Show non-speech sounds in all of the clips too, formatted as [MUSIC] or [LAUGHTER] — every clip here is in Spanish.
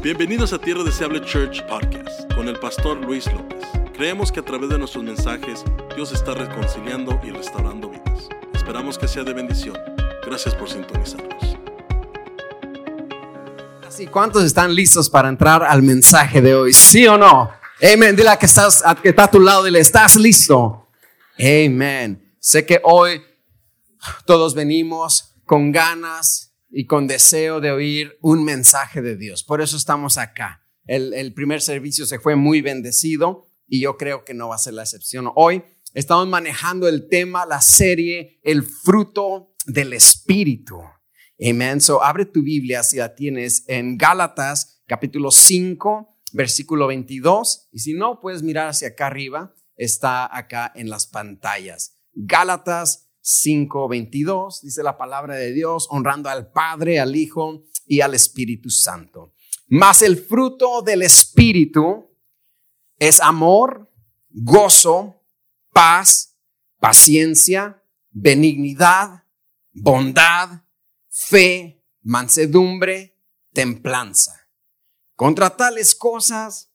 Bienvenidos a Tierra Deseable Church Podcast con el pastor Luis López. Creemos que a través de nuestros mensajes Dios está reconciliando y restaurando vidas. Esperamos que sea de bendición. Gracias por sintonizarnos. Así, ¿cuántos están listos para entrar al mensaje de hoy? ¿Sí o no? Amén. Dile a que, estás, que está a tu lado, dile, ¿estás listo? Amén. Sé que hoy todos venimos con ganas y con deseo de oír un mensaje de Dios. Por eso estamos acá. El, primer servicio se fue muy bendecido y yo creo que no va a ser la excepción. Hoy estamos manejando el tema, la serie, el fruto del Espíritu. Amén. So abre tu Biblia si la tienes en Gálatas capítulo 5, versículo 22. Y si no, puedes mirar hacia acá arriba. Está acá en las pantallas. Gálatas 5:22, dice la palabra de Dios, honrando al Padre, al Hijo y al Espíritu Santo. Mas el fruto del Espíritu es amor, gozo, paz, paciencia, benignidad, bondad, fe, mansedumbre, templanza. Contra tales cosas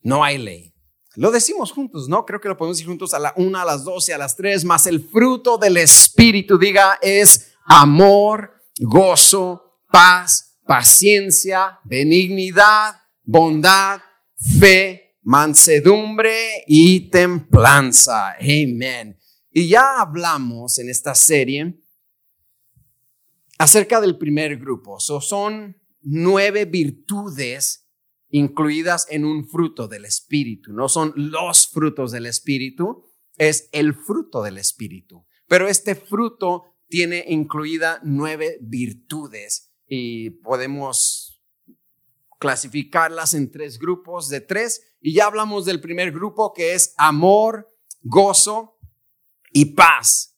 no hay ley. Lo decimos juntos, ¿no? Creo que lo podemos decir juntos a la una, a las doce, a las tres, más el fruto del Espíritu, diga, es amor, gozo, paz, paciencia, benignidad, bondad, fe, mansedumbre y templanza. Amén. Y ya hablamos en esta serie acerca del primer grupo. son nueve virtudes incluidas en un fruto del Espíritu. No son los frutos del Espíritu, es el fruto del Espíritu. Pero este fruto tiene incluida nueve virtudes y podemos clasificarlas en tres grupos de tres. Y ya hablamos del primer grupo que es amor, gozo y paz.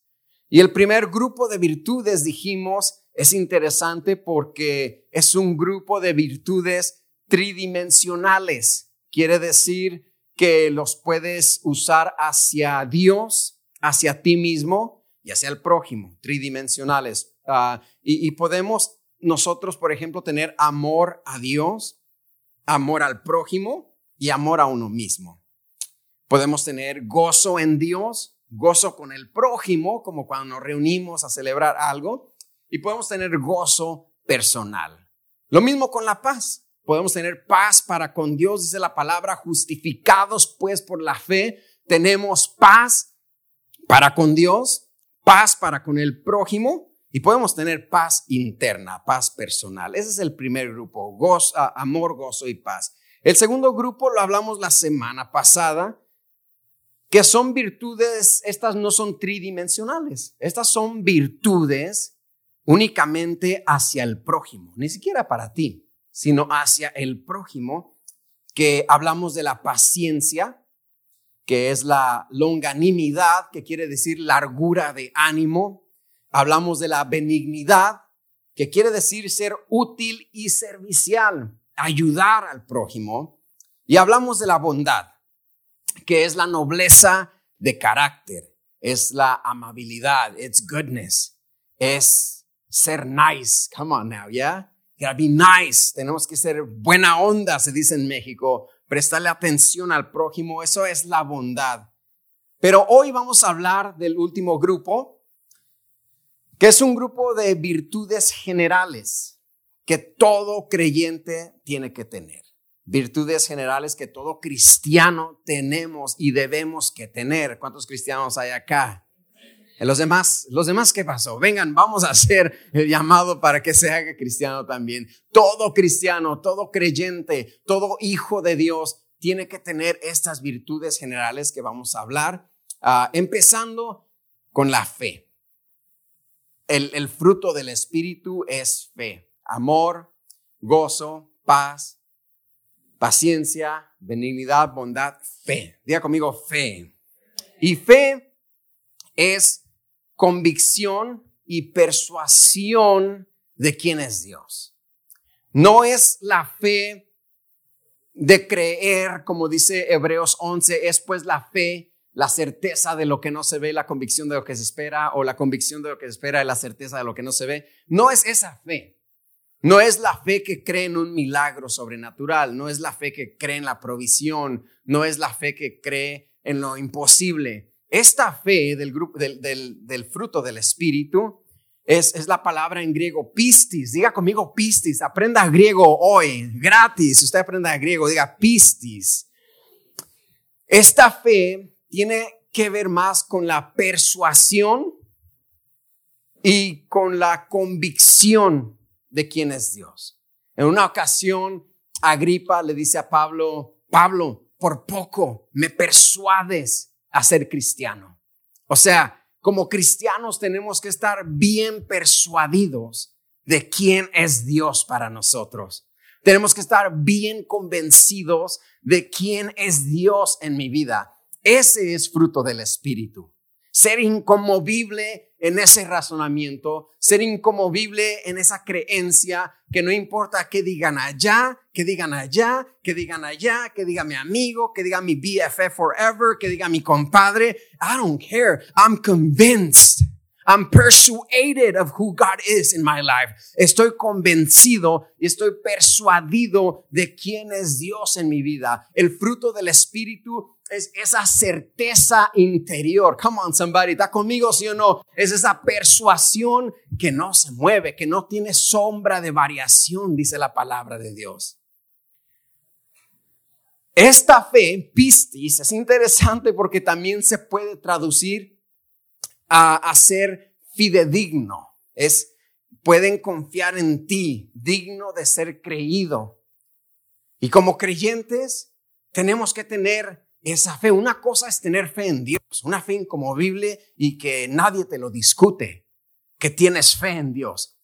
Y el primer grupo de virtudes, dijimos, es interesante porque es un grupo de virtudes tridimensionales. Quiere decir que los puedes usar hacia Dios, hacia ti mismo y hacia el prójimo, tridimensionales. Ah, y, y podemos nosotros, por ejemplo, tener amor a Dios, amor al prójimo y amor a uno mismo. Podemos tener gozo en Dios, gozo con el prójimo, como cuando nos reunimos a celebrar algo, y podemos tener gozo personal. Lo mismo con la paz podemos tener paz para con Dios, dice la palabra, justificados pues por la fe, tenemos paz para con Dios, paz para con el prójimo y podemos tener paz interna, paz personal. Ese es el primer grupo, gozo, amor, gozo y paz. El segundo grupo lo hablamos la semana pasada, que son virtudes, estas no son tridimensionales, estas son virtudes únicamente hacia el prójimo, ni siquiera para ti sino hacia el prójimo, que hablamos de la paciencia, que es la longanimidad, que quiere decir largura de ánimo. Hablamos de la benignidad, que quiere decir ser útil y servicial, ayudar al prójimo. Y hablamos de la bondad, que es la nobleza de carácter, es la amabilidad, it's goodness, es ser nice. Come on now, yeah? Gotta be nice, tenemos que ser buena onda, se dice en México, prestarle atención al prójimo, eso es la bondad. Pero hoy vamos a hablar del último grupo, que es un grupo de virtudes generales que todo creyente tiene que tener. Virtudes generales que todo cristiano tenemos y debemos que tener. ¿Cuántos cristianos hay acá? Los demás, los demás, ¿qué pasó? Vengan, vamos a hacer el llamado para que se haga cristiano también. Todo cristiano, todo creyente, todo hijo de Dios tiene que tener estas virtudes generales que vamos a hablar, ah, empezando con la fe. El, el fruto del Espíritu es fe, amor, gozo, paz, paciencia, benignidad, bondad, fe. Diga conmigo fe. Y fe es convicción y persuasión de quién es Dios. No es la fe de creer, como dice Hebreos 11, es pues la fe, la certeza de lo que no se ve, la convicción de lo que se espera, o la convicción de lo que se espera y la certeza de lo que no se ve. No es esa fe. No es la fe que cree en un milagro sobrenatural, no es la fe que cree en la provisión, no es la fe que cree en lo imposible. Esta fe del, fruto del Espíritu es, es, la palabra en griego pistis. Diga conmigo pistis. Aprenda griego hoy, gratis. Usted aprenda griego, diga pistis. Esta fe tiene que ver más con la persuasión y con la convicción de quién es Dios. En una ocasión, Agripa le dice a Pablo, Pablo, por poco me persuades a ser cristiano. O sea, como cristianos tenemos que estar bien persuadidos de quién es Dios para nosotros. Tenemos que estar bien convencidos de quién es Dios en mi vida. Ese es fruto del Espíritu. Ser inconmovible en ese razonamiento, ser inconmovible en esa creencia que no importa qué digan allá, que digan allá, que digan allá, que diga mi amigo, que diga mi BFF forever, que diga mi compadre. I don't care. I'm convinced. I'm persuaded of who God is in my life. Estoy convencido y estoy persuadido de quién es Dios en mi vida. El fruto del Espíritu es esa certeza interior. Come on, somebody, ¿está conmigo, sí o no? Es esa persuasión que no se mueve, que no tiene sombra de variación, dice la palabra de Dios. Esta fe, pistis, es interesante porque también se puede traducir a, a ser fidedigno. Es, pueden confiar en ti, digno de ser creído. Y como creyentes, tenemos que tener esa fe. Una cosa es tener fe en Dios, una fe incomovible y que nadie te lo discute, que tienes fe en Dios.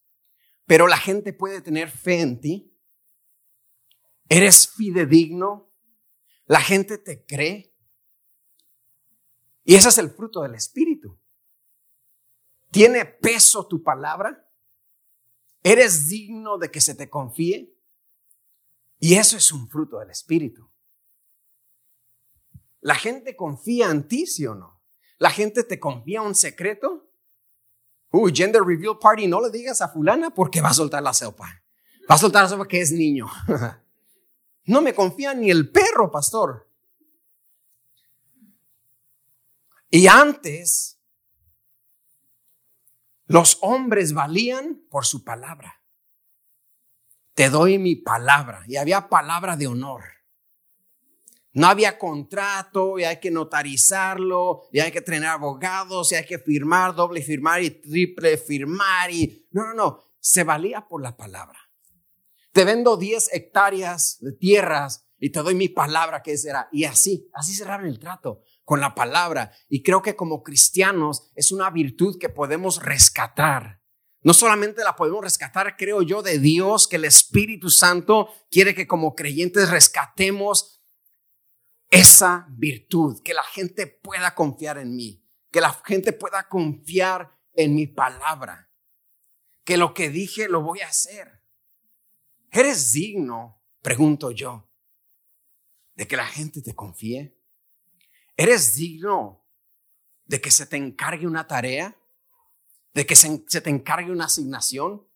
Pero la gente puede tener fe en ti. Eres fidedigno. La gente te cree. Y ese es el fruto del Espíritu. ¿Tiene peso tu palabra? ¿Eres digno de que se te confíe? Y eso es un fruto del Espíritu. La gente confía en ti, ¿sí o no? La gente te confía un secreto. Uy, gender reveal party, no le digas a fulana porque va a soltar la sopa. Va a soltar la sopa que es niño. [LAUGHS] no me confía ni el perro, pastor. Y antes, los hombres valían por su palabra. Te doy mi palabra. Y había palabra de honor. No había contrato y hay que notarizarlo y hay que tener abogados y hay que firmar, doble firmar y triple firmar y no, no, no, se valía por la palabra. Te vendo 10 hectáreas de tierras y te doy mi palabra que será. Y así, así cerraron el trato con la palabra. Y creo que como cristianos es una virtud que podemos rescatar. No solamente la podemos rescatar, creo yo, de Dios, que el Espíritu Santo quiere que como creyentes rescatemos esa virtud, que la gente pueda confiar en mí, que la gente pueda confiar en mi palabra, que lo que dije lo voy a hacer. ¿Eres digno, pregunto yo, de que la gente te confíe? ¿Eres digno de que se te encargue una tarea? ¿De que se, se te encargue una asignación?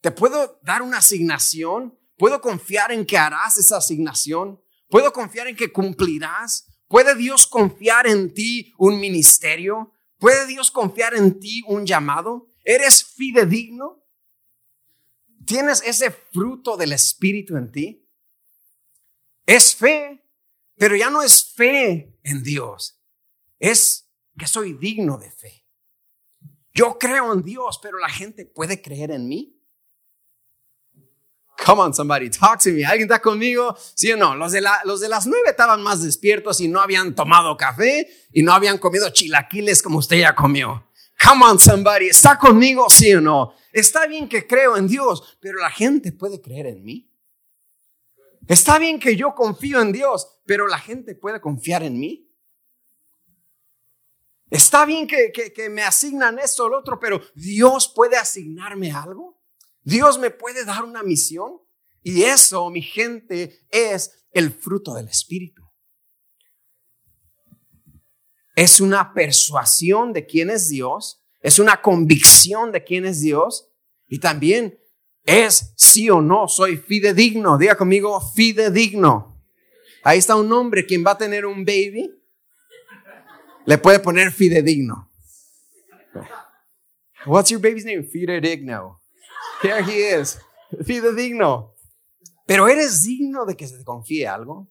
¿Te puedo dar una asignación? ¿Puedo confiar en que harás esa asignación? ¿Puedo confiar en que cumplirás? ¿Puede Dios confiar en ti un ministerio? ¿Puede Dios confiar en ti un llamado? ¿Eres fidedigno? ¿Tienes ese fruto del Espíritu en ti? Es fe, pero ya no es fe en Dios. Es que soy digno de fe. Yo creo en Dios, pero la gente puede creer en mí. Come on, somebody, talk to me. ¿Alguien está conmigo? ¿Sí o no? Los de, los de las nueve estaban más despiertos y no habían tomado café y no habían comido chilaquiles como usted ya comió. Come on, somebody. ¿Está conmigo? ¿Sí o no? Está bien que creo en Dios, pero la gente puede creer en mí. Está bien que yo confío en Dios, pero la gente puede confiar en mí. Está bien que, que, que me asignan esto o lo otro, pero Dios puede asignarme algo. Dios me puede dar una misión y eso, mi gente, es el fruto del Espíritu. Es una persuasión de quién es Dios, es una convicción de quién es Dios y también es sí o no, soy fidedigno. Diga conmigo, fidedigno. Ahí está un hombre, quien va a tener un baby, le puede poner fidedigno. What's your baby's name? Fidedigno. Here he is. Fidedigno. Pero eres digno de que se te confíe algo.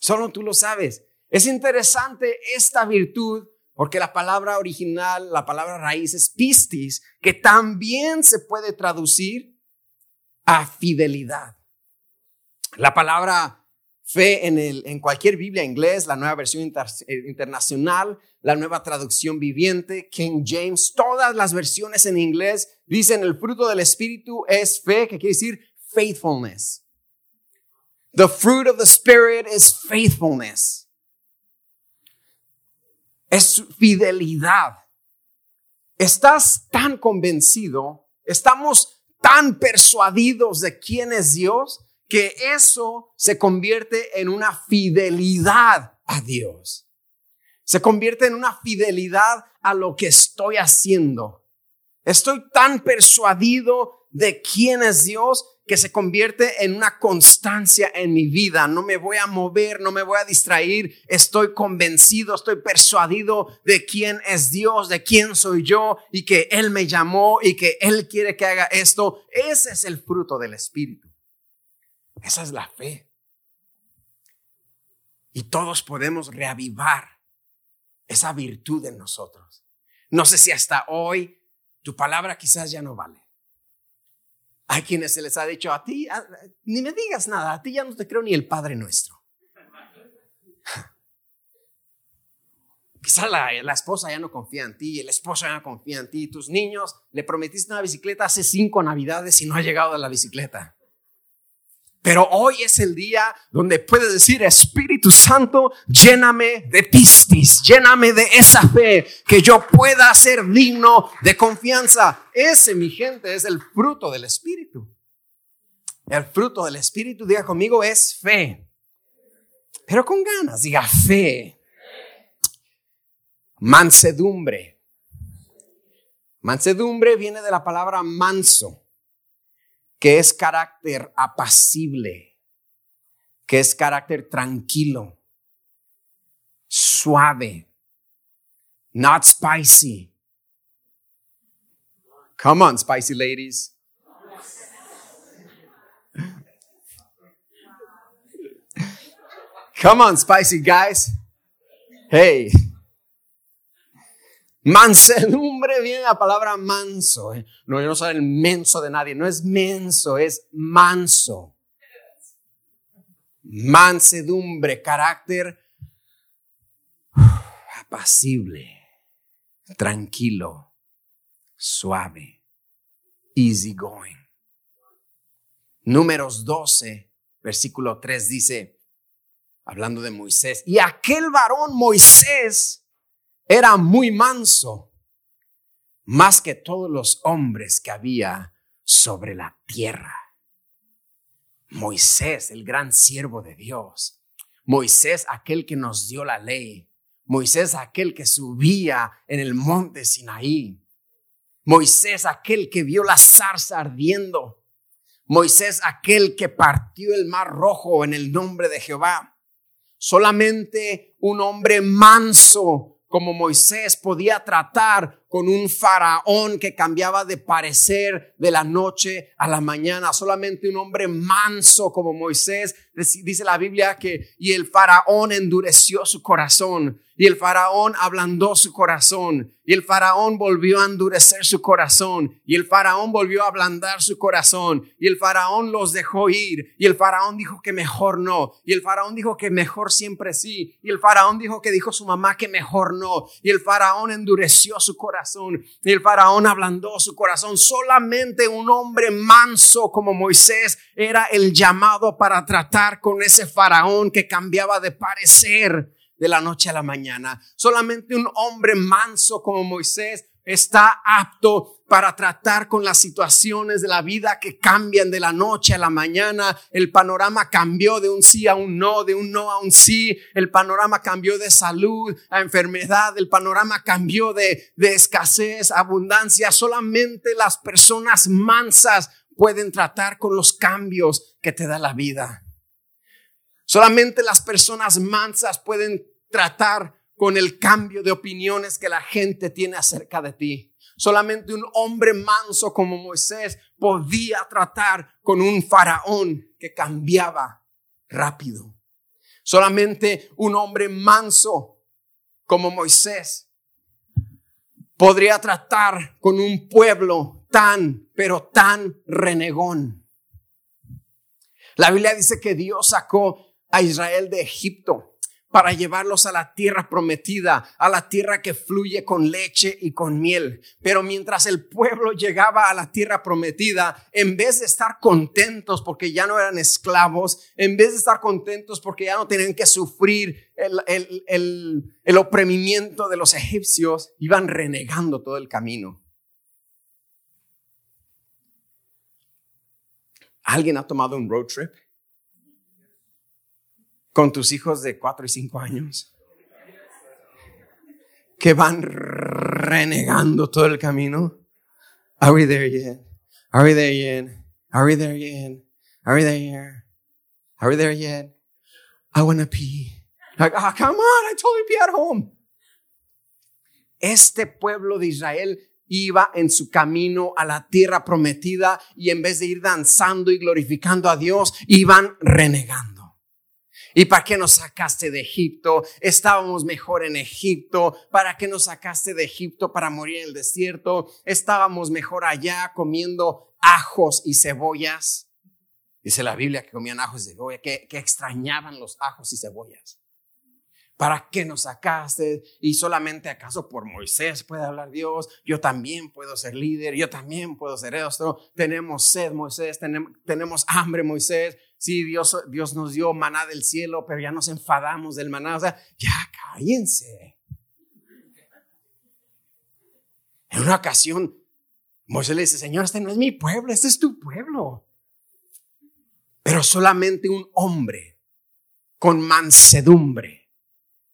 Solo tú lo sabes. Es interesante esta virtud porque la palabra original, la palabra raíz es pistis, que también se puede traducir a fidelidad. La palabra fe en, el, en cualquier Biblia inglés, la nueva versión eh, internacional, la nueva traducción viviente, King James, todas las versiones en inglés dicen el fruto del Espíritu es fe, que quiere decir faithfulness. The fruit of the Spirit is faithfulness. Es fidelidad. Estás tan convencido, estamos tan persuadidos de quién es Dios, que eso se convierte en una fidelidad a Dios. Se convierte en una fidelidad a lo que estoy haciendo. Estoy tan persuadido de quién es Dios que se convierte en una constancia en mi vida. No me voy a mover, no me voy a distraer. Estoy convencido, estoy persuadido de quién es Dios, de quién soy yo y que Él me llamó y que Él quiere que haga esto. Ese es el fruto del Espíritu. Esa es la fe. Y todos podemos reavivar esa virtud en nosotros. No sé si hasta hoy tu palabra quizás ya no vale. Hay quienes se les ha dicho a ti, ni me digas nada, a ti ya no te creo ni el Padre nuestro. [LAUGHS] Quizás la, la, esposa ya no confía en ti, el esposo ya no confía en ti, tus niños le prometiste una bicicleta hace cinco navidades y no ha llegado a la bicicleta. Pero hoy es el día donde puedes decir, Espíritu Santo, lléname de pistis, lléname de esa fe, que yo pueda ser digno de confianza. Ese, mi gente, es el fruto del Espíritu. El fruto del Espíritu, diga conmigo, es fe. Pero con ganas, diga fe. Mansedumbre. Mansedumbre viene de la palabra manso que es carácter apacible, que es carácter tranquilo, suave, not spicy. Come on, spicy ladies. Come on, spicy guys. Hey. Mansedumbre viene la palabra manso. ¿eh? No, yo no soy el menso de nadie. No es menso, es manso. Mansedumbre, carácter apacible, tranquilo, suave, easy going. Números 12, versículo 3 dice, hablando de Moisés, y aquel varón Moisés, era muy manso, más que todos los hombres que había sobre la tierra. Moisés, el gran siervo de Dios. Moisés, aquel que nos dio la ley. Moisés, aquel que subía en el monte Sinaí. Moisés, aquel que vio la zarza ardiendo. Moisés, aquel que partió el mar rojo en el nombre de Jehová. Solamente un hombre manso como Moisés podía tratar con un faraón que cambiaba de parecer de la noche a la mañana. Solamente un hombre manso como Moisés, dice la Biblia que, y el faraón endureció su corazón. Y el faraón ablandó su corazón. Y el faraón volvió a endurecer su corazón. Y el faraón volvió a ablandar su corazón. Y el faraón los dejó ir. Y el faraón dijo que mejor no. Y el faraón dijo que mejor siempre sí. Y el faraón dijo que dijo su mamá que mejor no. Y el faraón endureció su corazón. Y el faraón ablandó su corazón. Solamente un hombre manso como Moisés era el llamado para tratar con ese faraón que cambiaba de parecer de la noche a la mañana. Solamente un hombre manso como Moisés está apto para tratar con las situaciones de la vida que cambian de la noche a la mañana. El panorama cambió de un sí a un no, de un no a un sí. El panorama cambió de salud a enfermedad. El panorama cambió de, de escasez, abundancia. Solamente las personas mansas pueden tratar con los cambios que te da la vida. Solamente las personas mansas pueden tratar con el cambio de opiniones que la gente tiene acerca de ti. Solamente un hombre manso como Moisés podía tratar con un faraón que cambiaba rápido. Solamente un hombre manso como Moisés podría tratar con un pueblo tan, pero tan renegón. La Biblia dice que Dios sacó a Israel de Egipto para llevarlos a la tierra prometida, a la tierra que fluye con leche y con miel. Pero mientras el pueblo llegaba a la tierra prometida, en vez de estar contentos porque ya no eran esclavos, en vez de estar contentos porque ya no tenían que sufrir el, el oprimimiento de los egipcios, iban renegando todo el camino. ¿Alguien ha tomado un road trip? Con tus hijos de cuatro y cinco años que van renegando todo el camino. Are we there yet? Are we there yet? Are we there yet? Are we there yet? Are we there yet? I want to pee. Like, oh, come on, I told you pee at home. Este pueblo de Israel iba en su camino a la tierra prometida y en vez de ir danzando y glorificando a Dios, iban renegando. ¿Y para qué nos sacaste de Egipto? Estábamos mejor en Egipto. ¿Para qué nos sacaste de Egipto para morir en el desierto? Estábamos mejor allá comiendo ajos y cebollas. Dice la Biblia que comían ajos y cebolla, que, que extrañaban los ajos y cebollas. ¿Para qué nos sacaste? Y solamente acaso por Moisés puede hablar Dios. Yo también puedo ser líder. Yo también puedo ser esto. Tenemos sed, Moisés. Tenemos, tenemos hambre, Moisés sí, Dios, Dios nos dio maná del cielo, pero ya nos enfadamos del maná. O sea, ya cállense. En una ocasión, Moisés le dice, Señor, este no es mi pueblo, este es tu pueblo. Pero solamente un hombre con mansedumbre,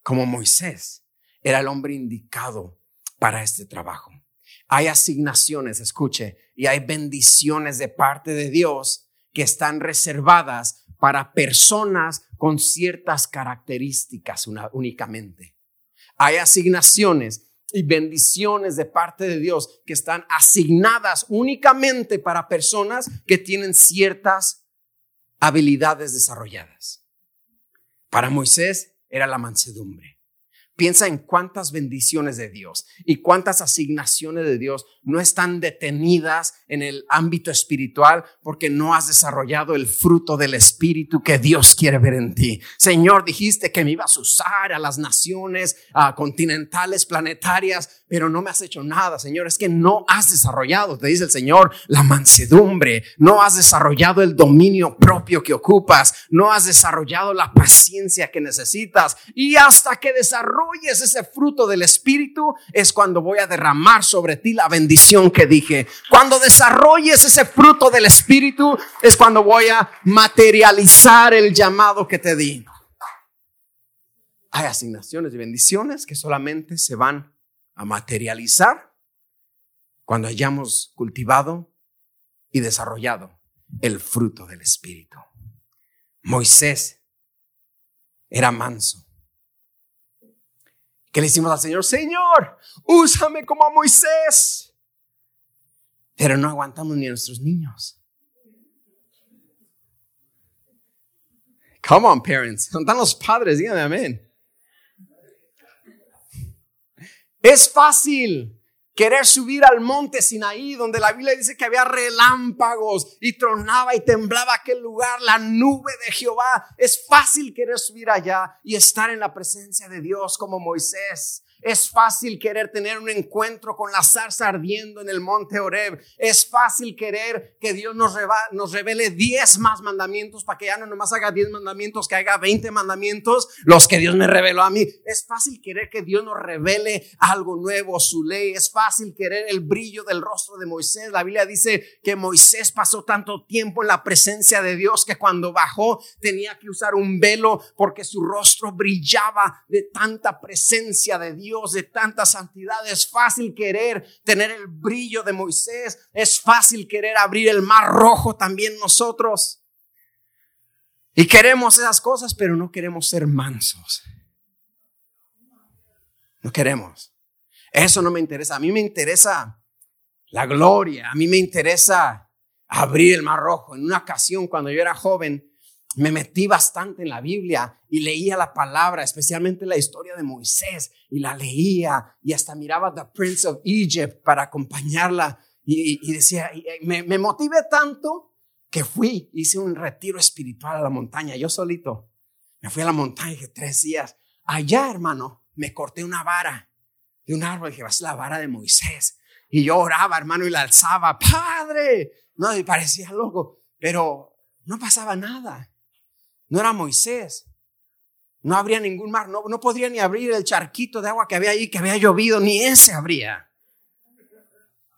como Moisés, era el hombre indicado para este trabajo. Hay asignaciones, escuche, y hay bendiciones de parte de Dios que están reservadas para personas con ciertas características únicamente. Hay asignaciones y bendiciones de parte de Dios que están asignadas únicamente para personas que tienen ciertas habilidades desarrolladas. Para Moisés era la mansedumbre. Piensa en cuántas bendiciones de Dios y cuántas asignaciones de Dios no están detenidas en el ámbito espiritual porque no has desarrollado el fruto del espíritu que Dios quiere ver en ti. Señor, dijiste que me ibas a usar a las naciones continentales, planetarias, pero no me has hecho nada, Señor. Es que no has desarrollado, te dice el Señor, la mansedumbre. No has desarrollado el dominio propio que ocupas. No has desarrollado la paciencia que necesitas. Y hasta que desarrolles es ese fruto del Espíritu, es cuando voy a derramar sobre ti la bendición que dije. Cuando desarrolles ese fruto del Espíritu, es cuando voy a materializar el llamado que te di. Hay asignaciones y bendiciones que solamente se van a materializar cuando hayamos cultivado y desarrollado el fruto del Espíritu. Moisés era manso que le hicimos al Señor, Señor, úsame como a Moisés. Pero no aguantamos ni a nuestros niños. Come on, parents. Están los padres, díganme amén. Es fácil querer subir al monte Sinaí, donde la Biblia dice que había relámpagos y tronaba y temblaba aquel lugar, la nube de Jehová. Es fácil querer subir allá y estar en la presencia de Dios como Moisés. Es fácil querer tener un encuentro con la zarza ardiendo en el monte Oreb. Es fácil querer que Dios nos, nos revele 10 más mandamientos para que ya no nomás haga 10 mandamientos, que haga 20 mandamientos, los que Dios me reveló a mí. Es fácil querer que Dios nos revele algo nuevo, su ley. Es fácil querer el brillo del rostro de Moisés. La Biblia dice que Moisés pasó tanto tiempo en la presencia de Dios que cuando bajó tenía que usar un velo porque su rostro brillaba de tanta presencia de Dios Dios de tanta santidad. Es fácil querer tener el brillo de Moisés. Es fácil querer abrir el mar rojo también nosotros. Y queremos esas cosas, pero no queremos ser mansos. No queremos. Eso no me interesa. A mí me interesa la gloria. A mí me interesa abrir el mar rojo. En una ocasión, cuando yo era joven, me metí bastante en la Biblia y leía la palabra, especialmente la historia de Moisés, y la leía y hasta miraba The Prince of Egypt para acompañarla y, decía, me, me, motivé tanto que fui, hice un retiro espiritual a la montaña, yo solito. Me fui a la montaña y tres días. Allá, hermano, me corté una vara de un árbol que va a ser la vara de Moisés. Y yo oraba, hermano, y la alzaba, Padre. No, y parecía loco, pero no pasaba nada. No era Moisés. No habría ningún mar. No, no podría ni abrir el charquito de agua que había ahí, que había llovido. Ni ese habría.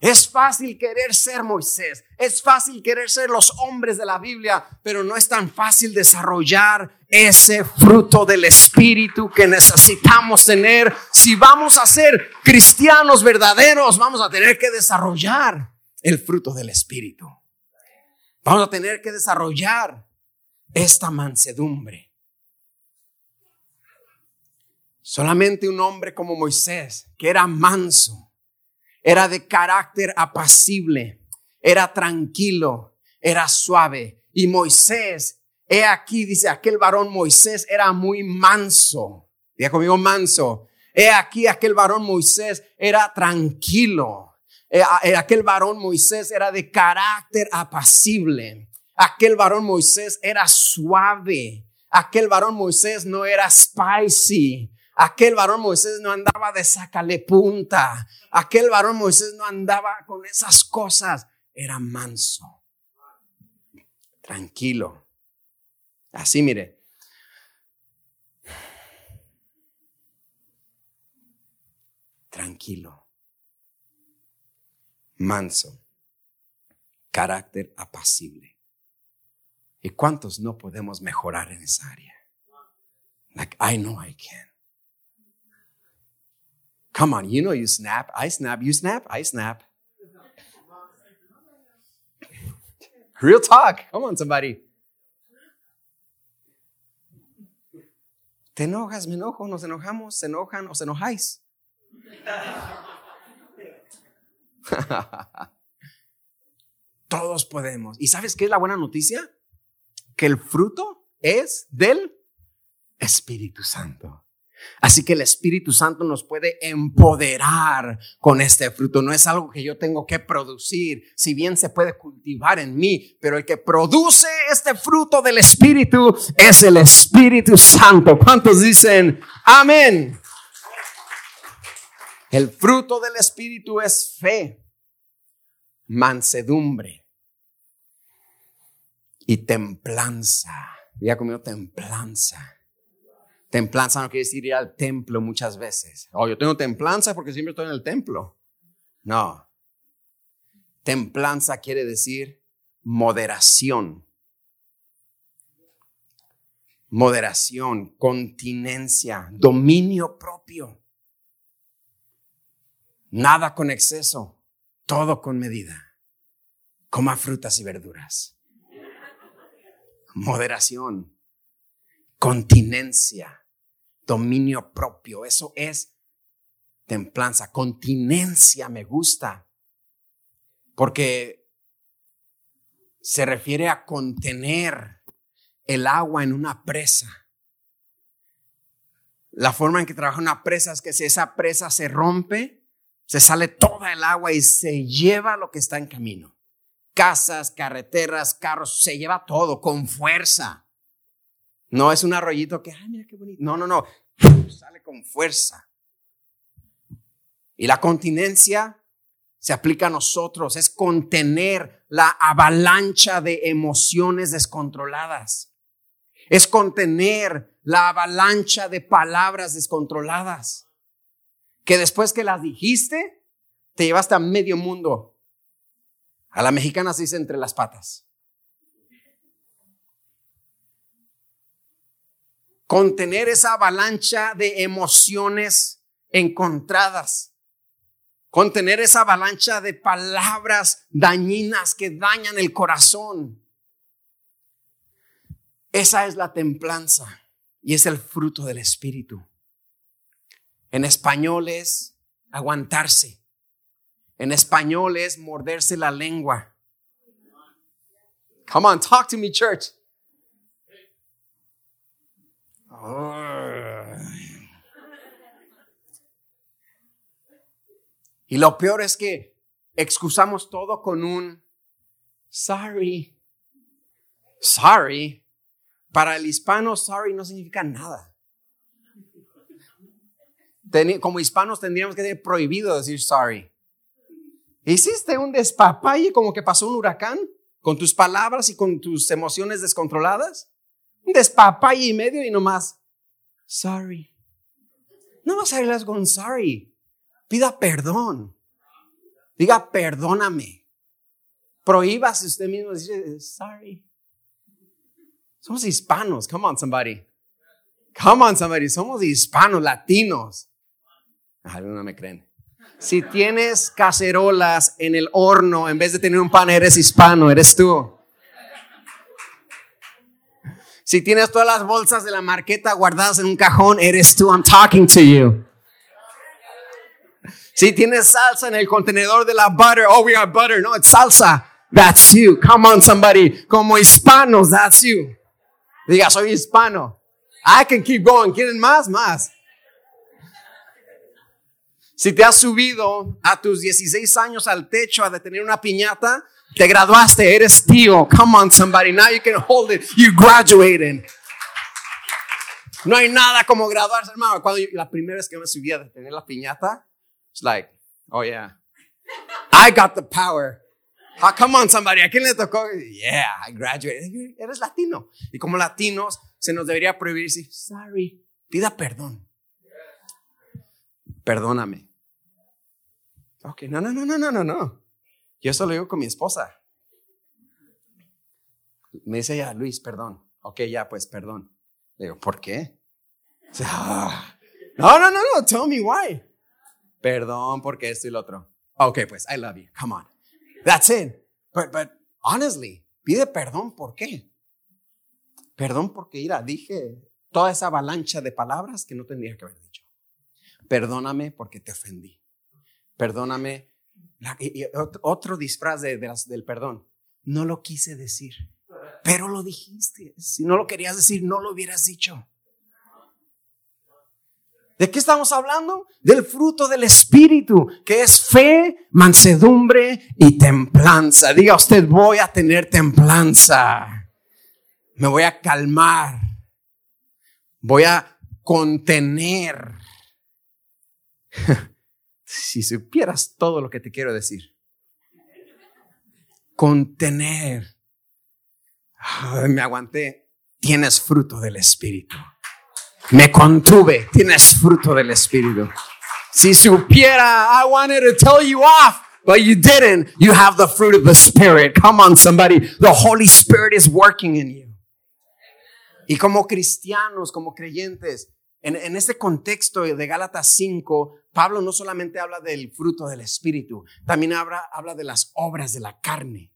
Es fácil querer ser Moisés, es fácil querer ser los hombres de la Biblia, pero no es tan fácil desarrollar ese fruto del Espíritu que necesitamos tener. Si vamos a ser cristianos verdaderos, vamos a tener que desarrollar el fruto del Espíritu. Vamos a tener que desarrollar esta mansedumbre. Solamente un hombre como Moisés, que era manso, era de carácter apacible, era tranquilo, era suave. Y Moisés, he aquí, dice aquel varón Moisés, era muy manso. Diga conmigo manso. He aquí, aquel varón Moisés era tranquilo. Aquel varón Moisés era de carácter apacible. Aquel varón Moisés era suave. Aquel varón Moisés no era spicy. Aquel varón Moisés no andaba de sacale punta. Aquel varón Moisés no andaba con esas cosas. Era manso. Tranquilo. Así mire. Tranquilo. Manso. Carácter apacible. ¿Y cuántos no podemos mejorar en esa área? Like, I know I can. Come on, you know you snap. I snap. You snap. I snap. Real talk. Come on, somebody. ¿Te enojas? ¿Me enojo? ¿Nos enojamos? ¿Se enojan? ¿Os enojáis? [LAUGHS] Todos podemos. ¿Y sabes qué es la buena noticia? El fruto es del Espíritu Santo. Así que el Espíritu Santo nos puede empoderar con este fruto. No es algo que yo tengo que producir, si bien se puede cultivar en mí, pero el que produce este fruto del Espíritu es el Espíritu Santo. ¿Cuántos dicen amén? El fruto del Espíritu es fe, mansedumbre, y templanza. Había comido templanza. Templanza no quiere decir ir al templo muchas veces. Oh, yo tengo templanza porque siempre estoy en el templo. No. Templanza quiere decir moderación. Moderación, continencia, dominio propio. Nada con exceso, todo con medida. Coma frutas y verduras moderación, continencia, dominio propio. Eso es templanza. Continencia me gusta porque se refiere a contener el agua en una presa. La forma en que trabaja una presa es que si esa presa se rompe, se sale toda el agua y se lleva lo que está en camino casas, carreteras, carros, se lleva todo con fuerza. No es un arroyito que, ay, mira qué bonito. No, no, no. Sale con fuerza. Y la continencia se aplica a nosotros, es contener la avalancha de emociones descontroladas. Es contener la avalancha de palabras descontroladas. Que después que las dijiste, te llevaste a medio mundo a la mexicana se dice entre las patas. Contener esa avalancha de emociones encontradas, con tener esa avalancha de palabras dañinas que dañan el corazón. Esa es la templanza y es el fruto del Espíritu. En español es aguantarse. En español es morderse la lengua. Come on, talk to me, church. Y lo peor es que excusamos todo con un sorry. Sorry. Para el hispano, sorry no significa nada como hispanos tendríamos que tener prohibido decir sorry. Hiciste un despapalle como que pasó un huracán con tus palabras y con tus emociones descontroladas. Un despapalle y medio y nomás, sorry. No vas a irlas con sorry. Pida perdón. Diga perdóname. Prohíbase usted mismo decir sorry. Somos hispanos. Come on, somebody. Come on, somebody. Somos hispanos, latinos. Algunos no me creen. Si tienes cacerolas en el horno en vez de tener un pan, eres hispano, eres tú. Si tienes todas las bolsas de la marqueta guardadas en un cajón, eres tú. I'm talking to you. Si tienes salsa en el contenedor de la butter, oh, we got butter. No, it's salsa. That's you. Come on, somebody. Como hispanos, that's you. Diga, soy hispano. I can keep going. ¿Quieren más? Más. Si te has subido a tus 16 años al techo a detener una piñata, te graduaste, eres tío. Come on, somebody. Now you can hold it. You graduated. No hay nada como graduarse, hermano. Cuando la primera vez que me subí a detener la piñata, it's like, oh yeah, I got the power. Oh, come on, somebody. ¿A quién le tocó? Yeah, I graduated. Eres latino. Y como latinos, se nos debería prohibir decir, sorry, pida perdón. Perdóname. Ok, no, no, no, no, no, no, no. Yo eso lo digo con mi esposa. Me dice ya, Luis, perdón. Ok, ya, pues, perdón. Le digo, ¿por qué? Ah, no, no, no, no, tell me why. Perdón porque esto y lo otro. Ok, pues, I love you. Come on. That's it. But, but, honestly, pide perdón, ¿por qué? Perdón porque, mira, dije toda esa avalancha de palabras que no tendría que haber dicho. Perdóname porque te ofendí perdóname. otro disfraz de, del perdón. No lo quise decir, pero lo dijiste. Si no lo querías decir, no lo hubieras dicho. ¿De qué estamos hablando? Del fruto del Espíritu, que es fe, mansedumbre y templanza. Diga usted, voy a tener templanza. Me voy a calmar. Voy a contener. [LAUGHS] Si supieras todo lo que te quiero decir. Contener. me aguanté. Tienes fruto del Espíritu. Me contuve. Tienes fruto del Espíritu. Si supiera, I wanted to tell you off, but you didn't. You have the fruit of the Spirit. Come on, somebody. The Holy Spirit is working in you. Y como cristianos, como creyentes, en, este contexto de Gálatas 5, Pablo no solamente habla del fruto del Espíritu, también habla, habla de las obras de la carne.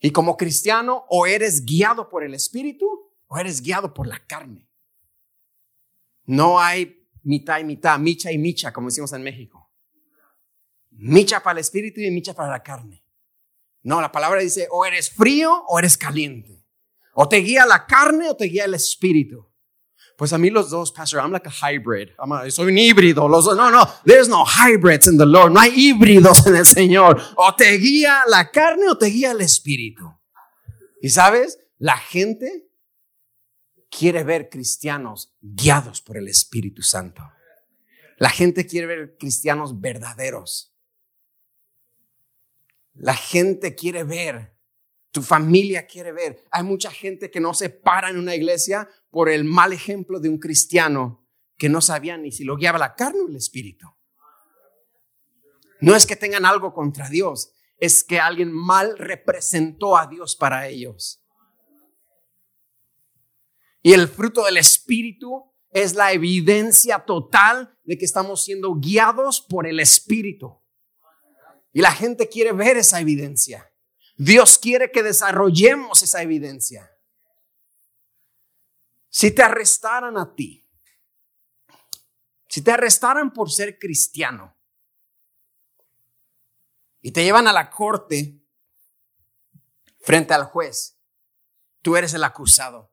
Y como cristiano, o eres guiado por el Espíritu o eres guiado por la carne. No hay mitad y mitad, micha y micha, como decimos en México. Micha para el Espíritu y micha para la carne. No, la palabra dice, o eres frío o eres caliente. O te guía la carne o te guía el Espíritu. Pues a mí los dos, Pastor, I'm like a hybrid. soy un híbrido. Los dos, no, no, there's no hybrids in the Lord. No hay híbridos en el Señor. O te guía la carne o te guía el espíritu. Y sabes, la gente quiere ver cristianos guiados por el Espíritu Santo. La gente quiere ver cristianos verdaderos. La gente quiere ver tu familia quiere ver. Hay mucha gente que no se para en una iglesia por el mal ejemplo de un cristiano que no sabía ni si lo guiaba la carne o el espíritu. No es que tengan algo contra Dios, es que alguien mal representó a Dios para ellos. Y el fruto del espíritu es la evidencia total de que estamos siendo guiados por el Espíritu. Y la gente quiere ver esa evidencia. Dios quiere que desarrollemos esa evidencia. Si te arrestaran a ti, si te arrestaran por ser cristiano y te llevan a la corte frente al juez, tú eres el acusado.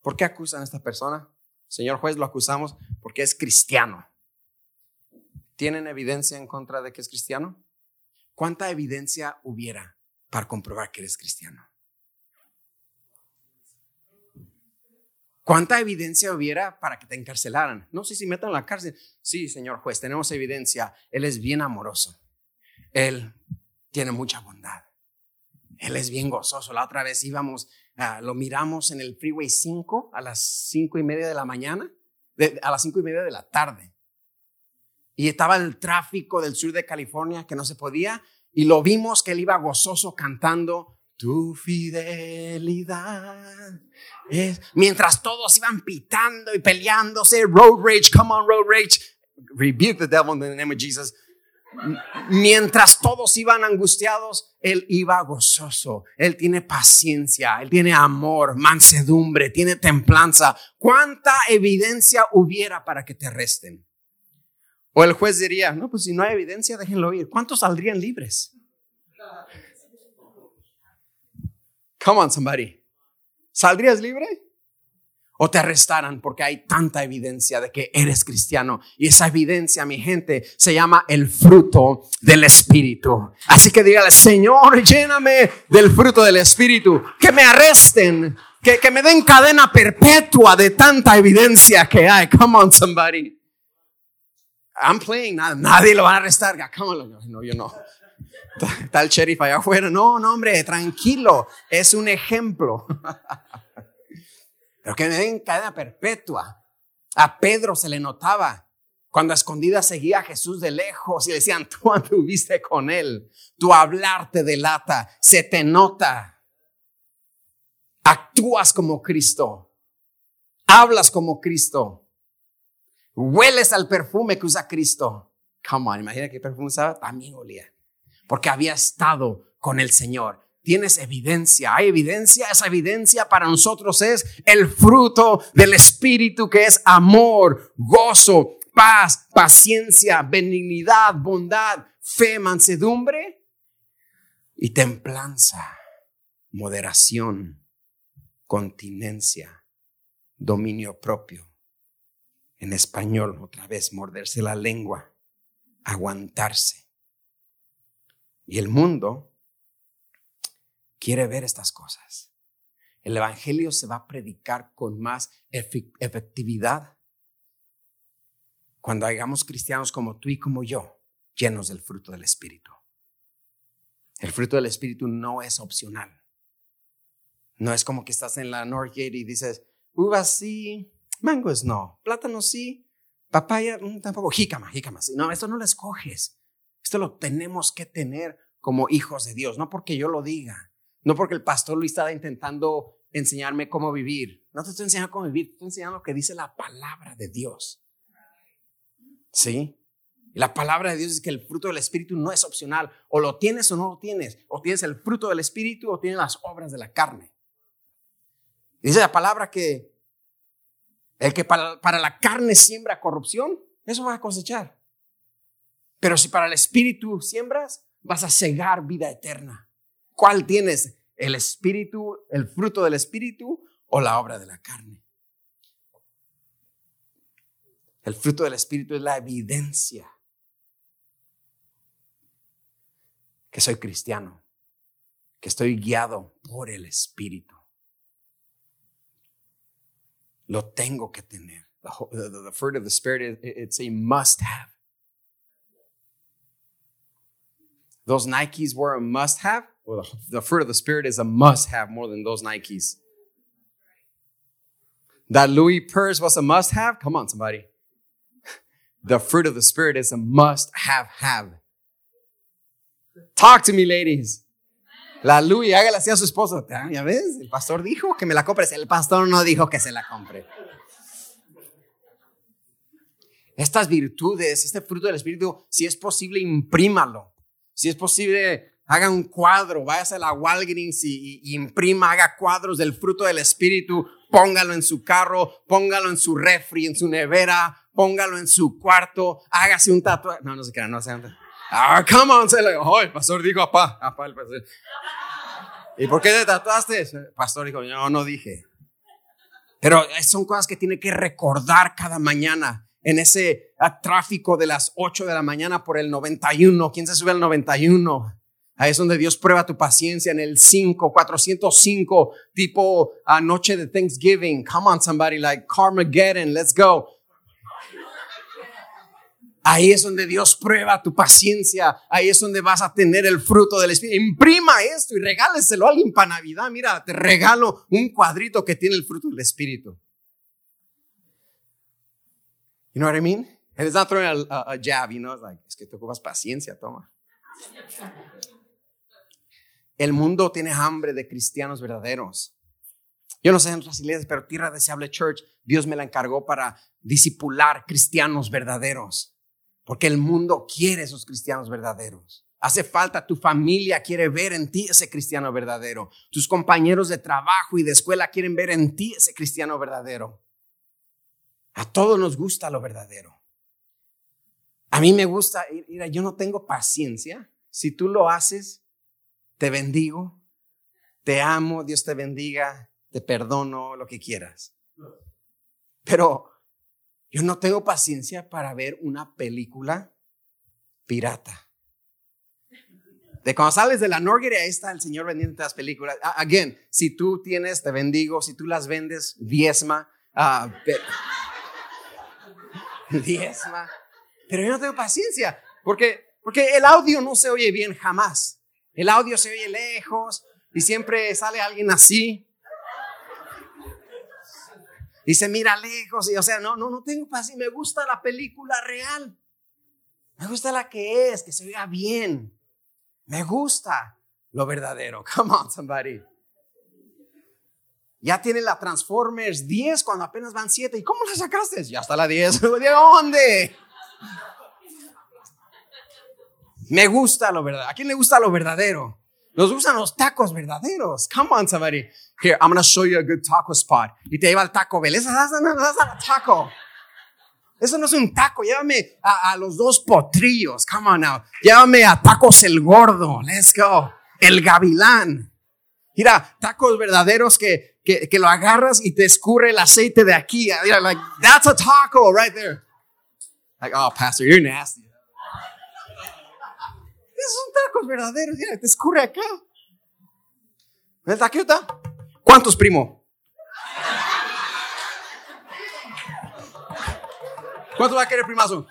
¿Por qué acusan a esta persona? Señor juez, lo acusamos porque es cristiano. ¿Tienen evidencia en contra de que es cristiano? ¿Cuánta evidencia hubiera para comprobar que eres cristiano? ¿Cuánta evidencia hubiera para que te encarcelaran? No sé si metan en la cárcel. Sí, señor juez, tenemos evidencia. Él es bien amoroso. Él tiene mucha bondad. Él es bien gozoso. La otra vez íbamos, ah, lo miramos en el Freeway 5 a las cinco y media de la mañana, a las cinco y media de la tarde. Y estaba el tráfico del sur de California que no se podía. Y lo vimos que él iba gozoso cantando tu fidelidad. Mientras todos iban pitando y peleándose, road rage, come on, road rage. Rebuke the devil in the name of Jesus. Mientras todos iban angustiados, él iba gozoso. Él tiene paciencia, él tiene amor, mansedumbre, tiene templanza. ¿Cuánta evidencia hubiera para que te arresten? O el juez diría, no, pues si no hay evidencia, déjenlo ir. ¿Cuántos saldrían libres? Come on, somebody. ¿Saldrías libre? O te arrestaran porque hay tanta evidencia de que eres cristiano. Y esa evidencia, mi gente, se llama el fruto del Espíritu. Así que dígale, Señor, lléname del fruto del Espíritu. Que me arresten. Que, que me den cadena perpetua de tanta evidencia que hay. Come on, somebody. I'm playing, nadie lo va a arrestar. No, yo no. [LAUGHS] Está el sheriff allá afuera. No, no, hombre, tranquilo. Es un ejemplo. [LAUGHS] Pero que me den cadena perpetua. A Pedro se le notaba cuando a escondidas seguía a Jesús de lejos y le decían, tú anduviste con él. Tu hablar te delata, se te nota. Actúas como Cristo. Hablas como Cristo. Hueles al perfume que usa Cristo. Come on, imagina qué perfume usaba. También olía. Porque había estado con el Señor. Tienes evidencia. Hay evidencia. Esa evidencia para nosotros es el fruto del Espíritu que es amor, gozo, paz, paciencia, benignidad, bondad, fe, mansedumbre y templanza, moderación, continencia, dominio propio en español, otra vez, morderse la lengua, aguantarse. Y el mundo quiere ver estas cosas. El Evangelio se va a predicar con más efectividad cuando hagamos cristianos como tú y como yo, llenos del fruto del Espíritu. El fruto del Espíritu no es opcional. No es como que estás en la Northgate y dices, uvas sí, Mangos no, plátanos sí, papaya mm, tampoco, jícama, jícama sí. No, esto no lo escoges. Esto lo tenemos que tener como hijos de Dios, no porque yo lo diga, no porque el pastor Luis estaba intentando enseñarme cómo vivir. No te estoy enseñando cómo vivir, te estoy enseñando lo que dice la palabra de Dios. ¿Sí? Y la palabra de Dios es que el fruto del Espíritu no es opcional. O lo tienes o no lo tienes. O tienes el fruto del Espíritu o tienes las obras de la carne. Dice la palabra que el que para, la carne siembra corrupción, eso va a cosechar. Pero si para el espíritu siembras, vas a cegar vida eterna. ¿Cuál tienes? ¿El espíritu, el fruto del espíritu o la obra de la carne? El fruto del espíritu es la evidencia que soy cristiano, que estoy guiado por el espíritu. Lo tengo que tener. The, the, the fruit of the Spirit, it's a must have. Those Nikes were a must have. Well, the, fruit of the Spirit is a must have more than those Nikes. That Louis purse was a must have. Come on, somebody. [LAUGHS] The fruit of the Spirit is a must have have. Talk to me, ladies. La Louis, hágale así a su esposo. Ah, ya ves, el pastor dijo que me la compres. El pastor no dijo que se la compre. estas virtudes, este fruto del Espíritu, si es posible, imprímalo. Si es posible, haga un cuadro, váyase a la Walgreens y, imprima, haga cuadros del fruto del Espíritu, póngalo en su carro, póngalo en su refri, en su nevera, póngalo en su cuarto, hágase un tatuaje. No, no se crean, no se Ah, come on, se le, oh, el pastor dijo, apá, apá, el pastor. ¿Y por qué te tatuaste? El pastor dijo, no, no dije. Pero son cosas que tiene que recordar cada mañana en ese ah, tráfico de las 8 de la mañana por el 91. ¿Quién se sube al 91? Ahí es donde Dios prueba tu paciencia en el 5, 405, tipo a noche de Thanksgiving. Come on, somebody, like Carmageddon, let's go. Ahí es donde Dios prueba tu paciencia. Ahí es donde vas a tener el fruto del Espíritu. Imprima esto y regáleselo a alguien para Navidad. Mira, te regalo un cuadrito que tiene el fruto del Espíritu. You know what I mean? And it's not throwing a, jab, you know? It's like, es que te ocupas paciencia, toma. El mundo tiene hambre de cristianos verdaderos. Yo no sé en otras iglesias, pero Tierra Deseable Church, Dios me la encargó para disipular cristianos verdaderos. Porque el mundo quiere esos cristianos verdaderos. Hace falta, tu familia quiere ver en ti ese cristiano verdadero. Tus compañeros de trabajo y de escuela quieren ver en ti ese cristiano verdadero. A todos nos gusta lo verdadero. A mí me gusta, mira, yo no tengo paciencia. Si tú lo haces, te bendigo, te amo, Dios te bendiga, te perdono, lo que quieras. Pero yo no tengo paciencia para ver una película pirata. De cuando sales de la Norgere, ahí está el Señor vendiendo las películas. Again, si tú tienes, te bendigo. Si tú las vendes, diezma. Uh, [LAUGHS] diezma. Pero yo no tengo paciencia porque, porque el audio no se oye bien jamás. El audio se oye lejos y siempre sale alguien así. Se mira lejos y o sea, no, no, no tengo paciencia. Me gusta la película real. Me gusta la que es, que se vea bien. Me gusta lo verdadero. [LAUGHS] Come on, somebody. Ya tiene la Transformers 10 cuando apenas van 7. ¿Y cómo la sacaste? Ya está la 10. [LAUGHS] ¿De dónde? Me gusta lo verdadero. ¿A quién le gusta lo verdadero? Nos gustan los tacos verdaderos. Come on, somebody. Here, I'm going to show you a good taco spot. Y te lleva al Taco Bell. Esa es taco. Eso no es un taco. Llévame a, a, los dos potrillos. Come on now. Llévame a Tacos el Gordo. Let's go. El Gavilán. Mira, tacos verdaderos que, que, que lo agarras y te escurre el aceite de aquí. Mira, like, that's a taco right there. Like, oh, pastor, you're nasty. Esos son tacos verdaderos. Mira, te escurre acá. ¿Ves aquí está? ¿Cuántos, primo? ¿Cuánto va a querer, primazo?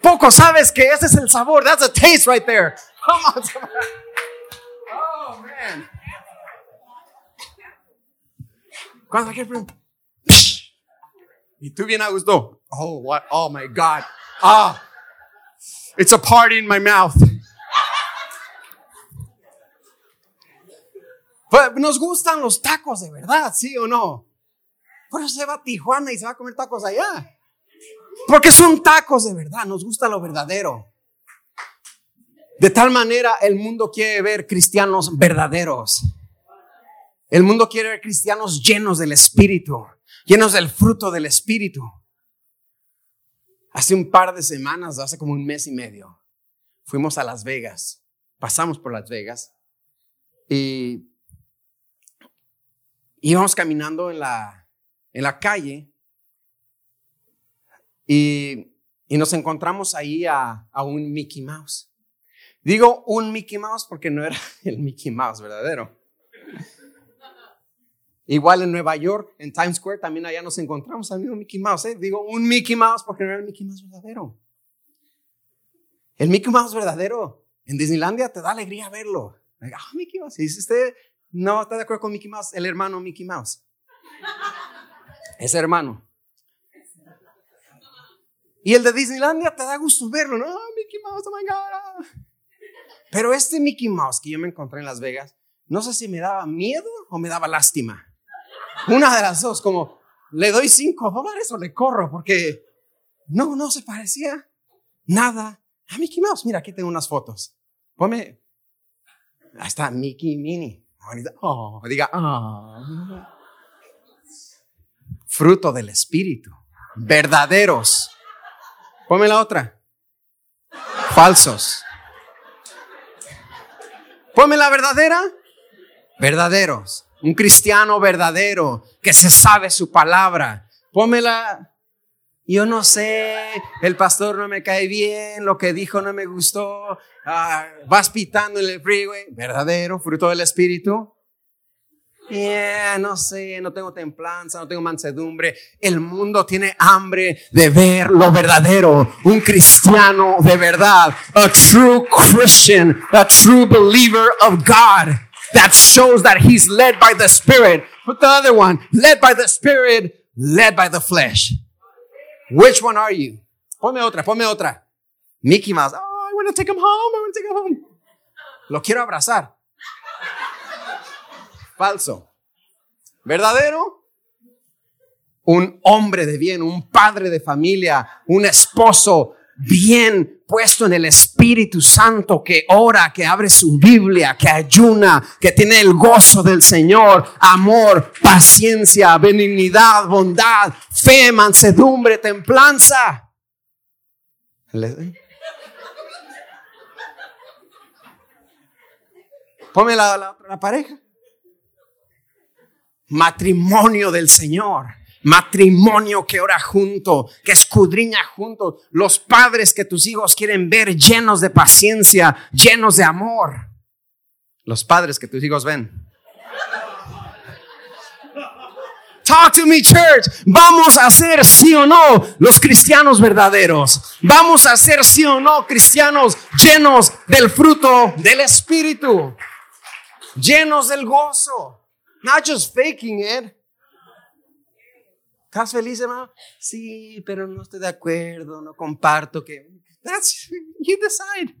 Poco sabes que ese es el sabor. That's a taste right there. Come on. Oh, man. ¿Cuánto va a querer, primo? Y tú bien a gusto. Oh, what? Oh, my God. Ah. It's a party in my mouth. Pues, nos gustan los tacos de verdad, ¿sí o no? Por eso se va a Tijuana y se va a comer tacos allá. Porque son tacos de verdad, nos gusta lo verdadero. De tal manera el mundo quiere ver cristianos verdaderos. El mundo quiere ver cristianos llenos del Espíritu, llenos del fruto del Espíritu. Hace un par de semanas, hace como un mes y medio, fuimos a Las Vegas, pasamos por Las Vegas y íbamos caminando en la, en la calle y, y nos encontramos ahí a, a, un Mickey Mouse. Digo un Mickey Mouse porque no era [LAUGHS] el Mickey Mouse verdadero. Igual en Nueva York, en Times Square, también allá nos encontramos al mismo Mickey Mouse. ¿eh? Digo un Mickey Mouse porque no era el Mickey Mouse verdadero. El Mickey Mouse verdadero en Disneylandia te da alegría verlo. Ah, Mickey Mouse. Dice usted, no está de acuerdo con Mickey Mouse, el hermano Mickey Mouse. Ese hermano. Y el de Disneylandia te da gusto verlo, ¿no? Mickey Mouse, oh my God. Pero este Mickey Mouse que yo me encontré en Las Vegas, no sé si me daba miedo o me daba lástima. Una de las dos, como, ¿Le doy cinco dólares o le corro? Porque no, no se parecía nada a Mickey Mouse. Mira, aquí tengo unas fotos. Ponme. Ahí está Mickey Minnie. Oh, diga, oh. Fruto del Espíritu. Verdaderos. Ponme la otra. Falsos. Ponme la verdadera. Verdaderos. Un cristiano verdadero que se sabe su palabra. Pómela. Yo no sé, el pastor no me cae bien, lo que dijo no me gustó. Ah, vas pitando en el freeway. Verdadero, fruto del espíritu. Yeah, no sé, no tengo templanza, no tengo mansedumbre. El mundo tiene hambre de ver lo verdadero. Un cristiano de verdad. A true Christian, a true believer of God that shows that he's led by the Spirit. Put the other one, led by the Spirit, led by the flesh. Which one are you? Ponme otra, ponme otra. Mickey Mouse. Oh, I want to take him home. I want to take him home. Lo quiero abrazar. Falso. ¿Verdadero? Un hombre de bien, un padre de familia, un esposo bien puesto en el Espíritu Santo, que ora, que abre su Biblia, que ayuna, que tiene el gozo del Señor, amor, paciencia, benignidad, bondad, fe, mansedumbre, templanza. Ponme la, la pareja. Matrimonio del Señor matrimonio que ora junto, que escudriña junto, los padres que tus hijos quieren ver llenos de paciencia, llenos de amor. Los padres que tus hijos ven. Talk to me, church. Vamos a ser sí o no los cristianos verdaderos. Vamos a ser sí o no cristianos llenos del fruto del Espíritu. Llenos del gozo. Not just faking it. ¿Estás feliz, hermano? Sí, pero no estoy de acuerdo, no comparto que... That's, [LAUGHS] you decide.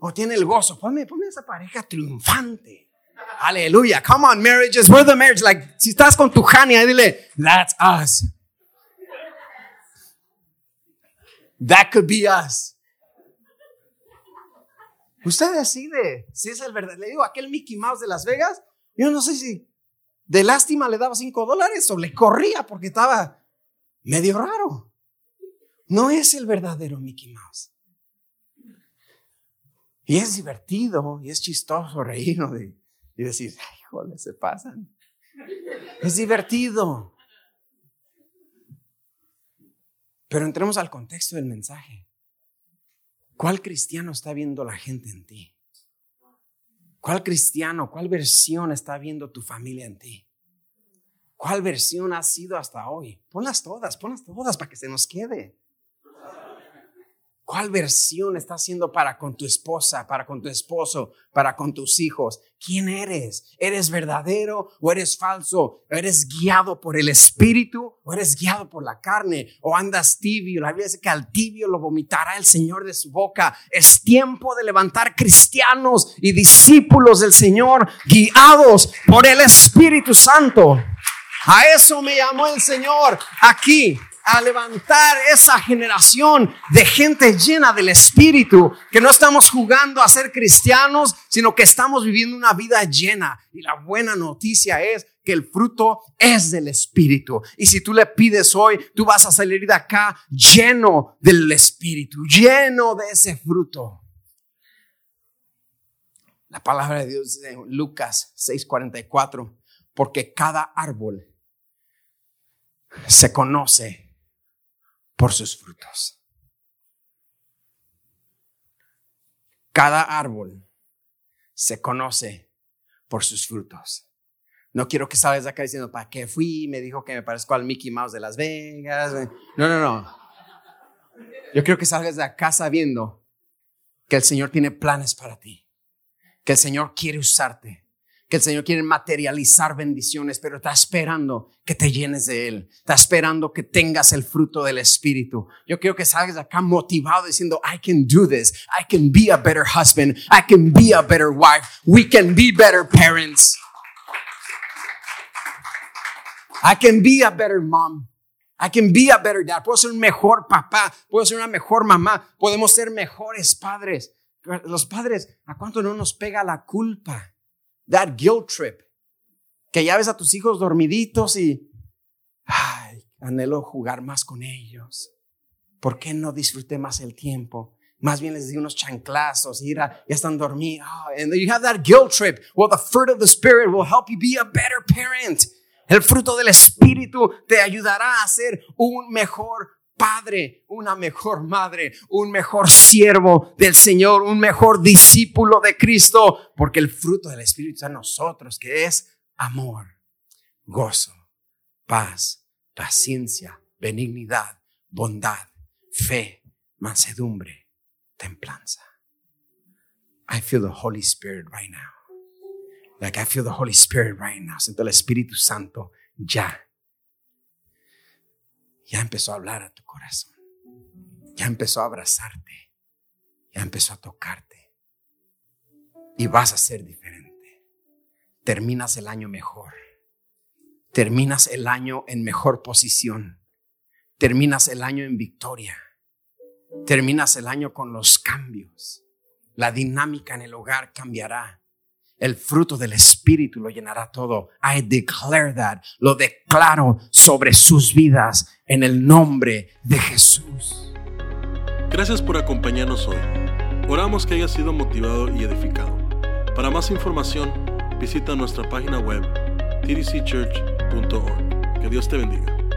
O tiene el gozo. Ponme, ponme esa pareja triunfante. Aleluya. Come on, marriages. We're the marriage. Like, si estás con tu Hania, dile, that's us. That could be us. Usted decide si es el verdadero. Le digo, aquel Mickey Mouse de Las Vegas, yo no sé si de lástima le daba cinco dólares o le corría porque estaba medio raro. No es el verdadero Mickey Mouse. Y es divertido y es chistoso reírnos y decir, ay, joder, se pasan. Es divertido. Pero entremos al contexto del mensaje. ¿Cuál cristiano está viendo la gente en ti? ¿Cuál cristiano, cuál versión está viendo tu familia en ti? ¿Cuál versión ha sido hasta hoy? Ponlas todas, ponlas todas para que se nos quede. ¿Cuál versión está haciendo para con tu esposa, para con tu esposo, para con tus hijos? ¿Quién eres? ¿Eres verdadero o eres falso? ¿Eres guiado por el espíritu o eres guiado por la carne? ¿O andas tibio? La Biblia dice que al tibio lo vomitará el Señor de su boca. Es tiempo de levantar cristianos y discípulos del Señor guiados por el Espíritu Santo. A eso me llamó el Señor aquí a levantar esa generación de gente llena del Espíritu, que no estamos jugando a ser cristianos, sino que estamos viviendo una vida llena. Y la buena noticia es que el fruto es del Espíritu. Y si tú le pides hoy, tú vas a salir de acá lleno del Espíritu, lleno de ese fruto. La palabra de Dios dice en Lucas 6:44, porque cada árbol se conoce por sus frutos. Cada árbol se conoce por sus frutos. No quiero que salgas de acá diciendo, ¿para qué fui? Me dijo que me parezco al Mickey Mouse de Las Vegas. No, no, no. Yo quiero que salgas de acá sabiendo que el Señor tiene planes para ti, que el Señor quiere usarte, que el Señor quiere materializar bendiciones, pero está esperando que te llenes de Él. Está esperando que tengas el fruto del Espíritu. Yo quiero que salgas acá motivado diciendo, I can do this. I can be a better husband. I can be a better wife. We can be better parents. I can be a better mom. I can be a better dad. Puedo ser un mejor papá. Puedo ser una mejor mamá. Podemos ser mejores padres. Los padres, ¿a cuánto no nos pega la culpa? That guilt trip. Que ya ves a tus hijos dormiditos y, ay, anhelo jugar más con ellos. ¿Por qué no disfruté más el tiempo? Más bien les di unos chanclazos, y ya están dormidos. Oh, and you have that guilt trip. Well, the fruit of the Spirit will help you be a better parent. El fruto del Espíritu te ayudará a ser un mejor padre, una mejor madre, un mejor siervo del Señor, un mejor discípulo de Cristo, porque el fruto del Espíritu está en nosotros, que es amor, gozo, paz, paciencia, benignidad, bondad, fe, mansedumbre, templanza. I feel the Holy Spirit right now. Like I feel the Holy Spirit right now. Siento el Espíritu Santo ya. Ya empezó a hablar a tu corazón. Ya empezó a abrazarte. Ya empezó a tocarte. Y vas a ser diferente. Terminas el año mejor. Terminas el año en mejor posición. Terminas el año en victoria. Terminas el año con los cambios. La dinámica en el hogar cambiará el fruto del Espíritu lo llenará todo. I declare that. Lo declaro sobre sus vidas en el nombre de Jesús. Gracias por acompañarnos hoy. Oramos que haya sido motivado y edificado. Para más información, visita nuestra página web tdcchurch.org. Que Dios te bendiga.